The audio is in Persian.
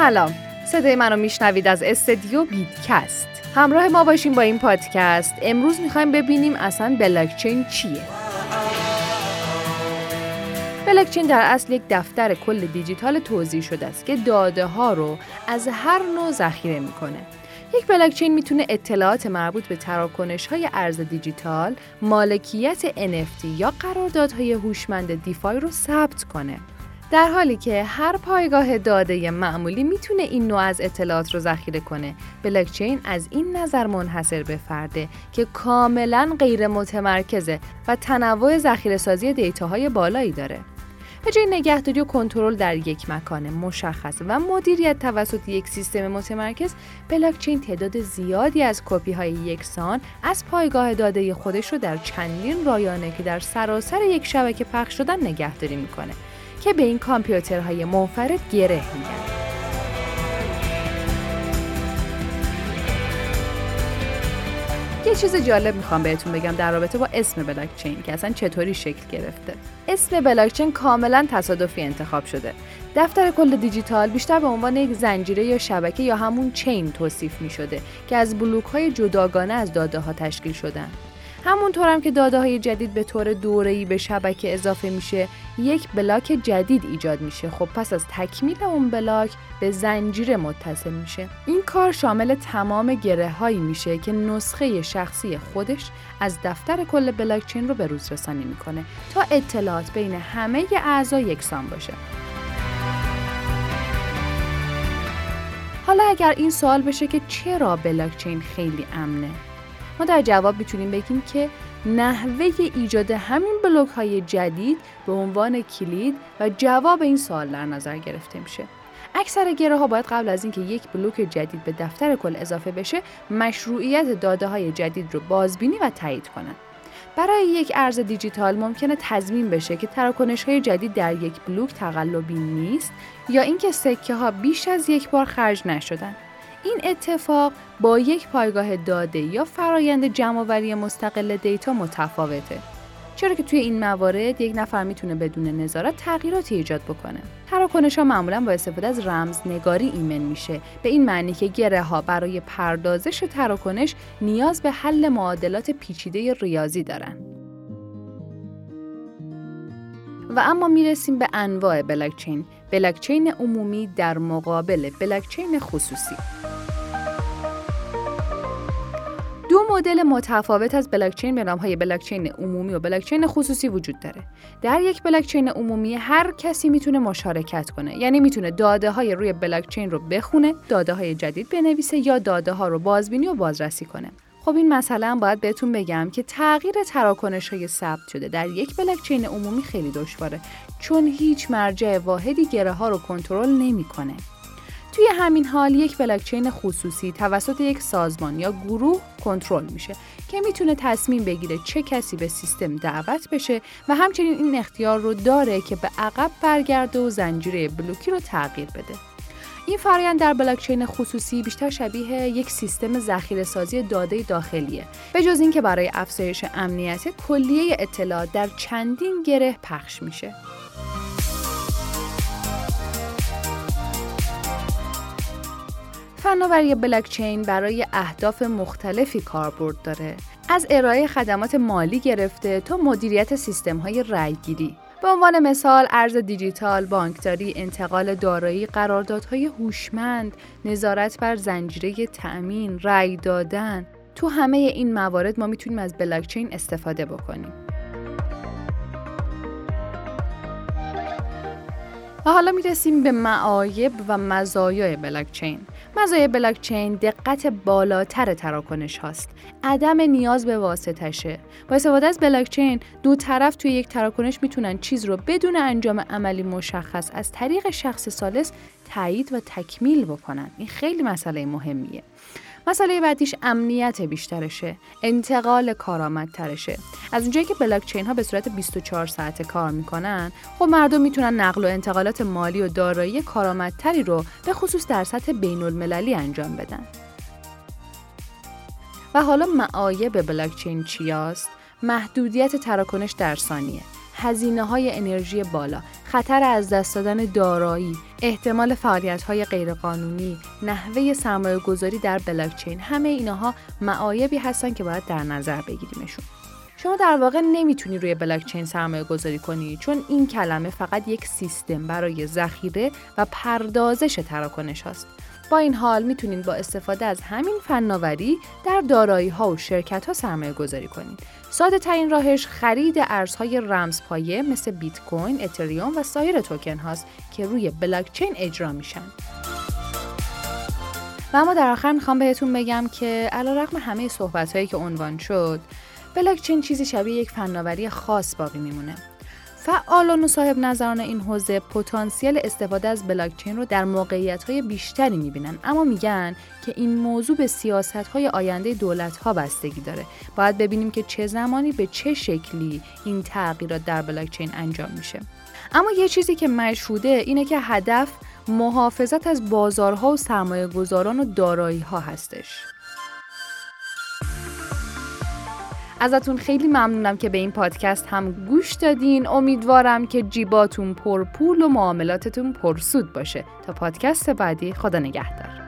سلام. صدای منو میشنوید از استدیو بیدکست. همراه ما باشیم با این پادکست. امروز می‌خوایم ببینیم اصلا بلاکچین چیه. بلاکچین در اصل یک دفتر کل دیجیتال توضیح شده است که داده ها رو از هر نوع ذخیره می‌کنه. یک بلاکچین می‌تونه اطلاعات مربوط به تراکنش های ارز دیجیتال، مالکیت NFT یا قراردادهای هوشمند دیفای رو ثبت کنه. در حالی که هر پایگاه داده معمولی می‌تونه این نوع از اطلاعات رو ذخیره کنه. بلاکچین از این نظر منحصر به فرده که کاملا غیر متمرکزه و تنوع ذخیره سازی دیتاهای بالایی داره. به جای نگهداری و کنترل در یک مکان مشخص و مدیریت توسط یک سیستم متمرکز بلاکچین تعداد زیادی از کپی های یکسان از پایگاه داده خودش رو در چندین رایانه که در سراسر یک شبکه پخش شدن نگهداری می‌کنه. که به این کامپیوترهای منفرد گره میگن یه چیز جالب می‌خوام بهتون بگم در رابطه با اسم بلاکچین که اصلا چطوری شکل گرفته. اسم بلاکچین کاملا تصادفی انتخاب شده. دفتر کل دیجیتال بیشتر به عنوان یک زنجیره یا شبکه یا همون چین توصیف می شده که از بلوک های جداگانه از داده ها تشکیل شدن. همونطور هم که داده های جدید به طور دوره‌ای به شبکه اضافه میشه یک بلاک جدید ایجاد میشه. خب پس از تکمیل اون بلاک به زنجیره متصل میشه. این کار شامل تمام گره هایی میشه که نسخه شخصی خودش از دفتر کل بلاکچین رو به روز رسانی می‌کنه تا اطلاعات بین همه اعضا یکسان باشه. حالا اگر این سوال بشه که چرا بلاکچین خیلی امنه؟ ما در جواب می‌تونیم بگیم که نحوه ایجاد همین بلوک های جدید به عنوان کلید و جواب این سوال در نظر گرفته میشه. اکثر گره ها باید قبل از اینکه یک بلوک جدید به دفتر کل اضافه بشه مشروعیت داده های جدید رو بازبینی و تایید کنند. برای یک ارز دیجیتال ممکنه تضمین بشه که تراکنش های جدید در یک بلوک تقلبی نیست یا اینکه سکه ها بیش از یک بار خرج نشدن. این اتفاق با یک پایگاه داده یا فرایند جمعآوری مستقل دیتا متفاوته. چرا که توی این موارد یک نفر می‌تونه بدون نظارت تغییراتی ایجاد بکنه. تراکنش ها معمولا با استفاده از رمزنگاری ایمن میشه به این معنی که گره ها برای پردازش تراکنش نیاز به حل معادلات پیچیده ریاضی دارن. و اما می‌رسیم به انواع بلاکچین بلاکچین عمومی در مقابل بلاکچین خصوصی دو مدل متفاوت از بلاکچین به نامهای بلاکچین عمومی و بلاکچین خصوصی وجود داره. در یک بلاکچین عمومی هر کسی می‌تونه مشارکت کنه. یعنی می‌تونه داده های روی بلاکچین رو بخونه، داده های جدید بنویسه یا داده ها رو بازبینی و بازرسی کنه. خب این مسئله هم باید بهتون بگم که تغییر تراکنش های ثبت شده در یک بلاکچین عمومی خیلی دشواره چون هیچ مرجع واحدی گره ها رو کنترل نمی‌کنه. توی همین حال یک بلاکچین خصوصی توسط یک سازمان یا گروه کنترل میشه که می‌تونه تصمیم بگیره چه کسی به سیستم دعوت بشه و همچنین این اختیار رو داره که به عقب برگرده و زنجیره بلوکی رو تغییر بده. این فرایند در بلاکچین خصوصی بیشتر شبیه یک سیستم ذخیره سازی داده داخلیه. به جز اینکه برای افزایش امنیت کلیه اطلاعات در چندین گره پخش میشه. فناوری بلاکچین برای اهداف مختلفی کاربرد داره. از ارائه خدمات مالی گرفته تا مدیریت سیستم های رأیگیری به عنوان مثال ارز دیجیتال، بانکداری، انتقال دارایی، قراردادهای هوشمند، نظارت بر زنجیره تأمین، رأی دادن تو همه این موارد ما می‌تونیم از بلاکچین استفاده بکنیم. و حالا می‌رسیم به معایب و مزایای بلاکچین. مزایای بلاکچین دقت بالاتر تراکنش هاست. عدم نیاز به واسطشه. با استفاده از بلاکچین دو طرف توی یک تراکنش می‌تونن چیز رو بدون انجام عملی مشخص از طریق شخص سالس تایید و تکمیل بکنن. این خیلی مسئله مهمیه. مسئله بعدیش امنیت بیشترشه انتقال کارآمدترشه. از اونجایی که بلاکچین ها به صورت 24 ساعته کار می‌کنن خب مردم می‌تونن نقل و انتقالات مالی و دارایی کارآمدتری رو به خصوص در سطح بین المللی انجام بدن. و حالا معایب بلاکچین چیاست؟ محدودیت تراکنش در ثانیه. هزینه های انرژی بالا، خطر از دست دادن دارایی، احتمال فعالیت های غیرقانونی، نحوه سرمایه گذاری در بلاکچین همه اینها معایبی هستن که باید در نظر بگیریمشون. شما در واقع نمی‌تونی روی بلاکچین سرمایه گذاری کنی چون این کلمه فقط یک سیستم برای ذخیره و پردازش تراکنش هاست. با این حال می‌تونید با استفاده از همین فناوری در دارایی ها و شرکت ها سرمایه گذاری کنید. ساده ترین راهش خرید ارزهای رمزپایه مثل بیت کوین، اتریوم و سایر توکن هاست که روی بلاکچین اجرا میشن. و اما در آخر می‌خوام بهتون بگم که علیرغم همه صحبت هایی که عنوان شد بلاکچین چیزی شبیه یک فناوری خاص باقی میمونه فعالان و صاحب نظران این حوزه پتانسیل استفاده از بلاکچین رو در موقعیت های بیشتری می‌بینن. اما میگن که این موضوع به سیاست های آینده دولت ها بستگی داره. باید ببینیم که چه زمانی به چه شکلی این تغییرات در بلاکچین انجام میشه. اما یه چیزی که مشهوده اینه که هدف محافظت از بازارها و سرمایه گذاران و دارایی ها هستش. ازتون خیلی ممنونم که به این پادکست هم گوش دادین. امیدوارم که جیباتون پرپول و معاملاتتون پرسود باشه. تا پادکست بعدی خدا نگهدار.